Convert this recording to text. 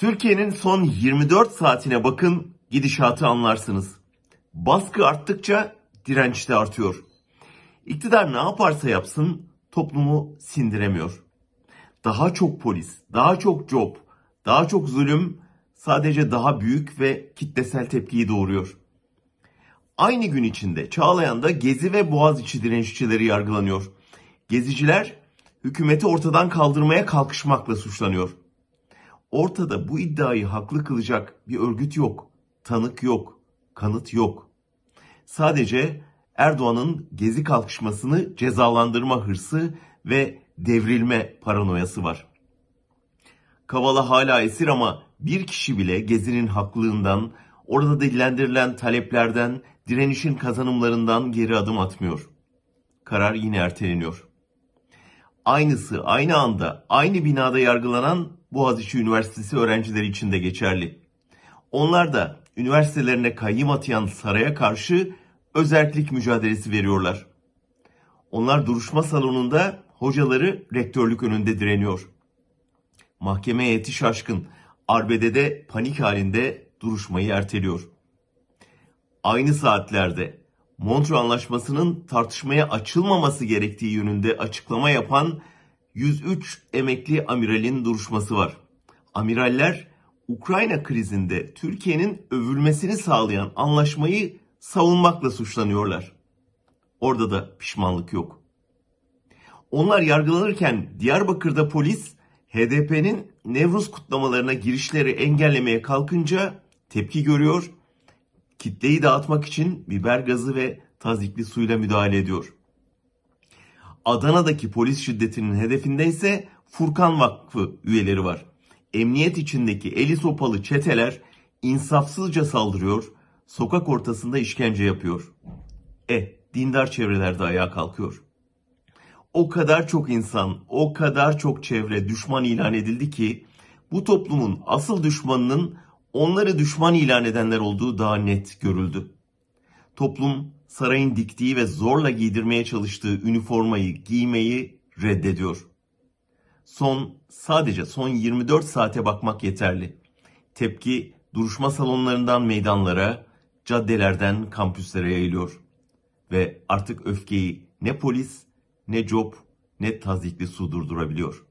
Türkiye'nin son 24 saatine bakın, gidişatı anlarsınız. Baskı arttıkça direnç de artıyor. İktidar ne yaparsa yapsın toplumu sindiremiyor. Daha çok polis, daha çok job, daha çok zulüm sadece daha büyük ve kitlesel tepkiyi doğuruyor. Aynı gün içinde Çağlayan'da Gezi ve Boğaziçi direnişçileri yargılanıyor. Geziciler hükümeti ortadan kaldırmaya kalkışmakla suçlanıyor. Ortada bu iddiayı haklı kılacak bir örgüt yok, tanık yok, kanıt yok. Sadece Erdoğan'ın gezi kalkışmasını cezalandırma hırsı ve devrilme paranoyası var. Kavala hala esir ama bir kişi bile gezinin haklılığından, orada dillendirilen taleplerden, direnişin kazanımlarından geri adım atmıyor. Karar yine erteleniyor. Aynısı aynı anda aynı binada yargılanan Boğaziçi Üniversitesi öğrencileri için de geçerli. Onlar da üniversitelerine kayyım atayan saraya karşı özerklik mücadelesi veriyorlar. Onlar duruşma salonunda hocaları rektörlük önünde direniyor. Mahkeme heyeti şaşkın, arbedede panik halinde duruşmayı erteliyor. Aynı saatlerde Montreux Anlaşması'nın tartışmaya açılmaması gerektiği yönünde açıklama yapan 103 emekli amiralin duruşması var. Amiraller Ukrayna krizinde Türkiye'nin övülmesini sağlayan anlaşmayı savunmakla suçlanıyorlar. Orada da pişmanlık yok. Onlar yargılanırken Diyarbakır'da polis HDP'nin Nevruz kutlamalarına girişleri engellemeye kalkınca tepki görüyor. Kitleyi dağıtmak için biber gazı ve tazikli suyla müdahale ediyor. Adana'daki polis şiddetinin hedefinde ise Furkan Vakfı üyeleri var. Emniyet içindeki eli sopalı çeteler insafsızca saldırıyor, sokak ortasında işkence yapıyor. E, dindar çevrelerde ayağa kalkıyor. O kadar çok insan, o kadar çok çevre düşman ilan edildi ki bu toplumun asıl düşmanının onları düşman ilan edenler olduğu daha net görüldü. Toplum sarayın diktiği ve zorla giydirmeye çalıştığı üniformayı giymeyi reddediyor. Son sadece son 24 saate bakmak yeterli. Tepki duruşma salonlarından meydanlara, caddelerden kampüslere yayılıyor. Ve artık öfkeyi ne polis, ne job, ne tazikli su durdurabiliyor.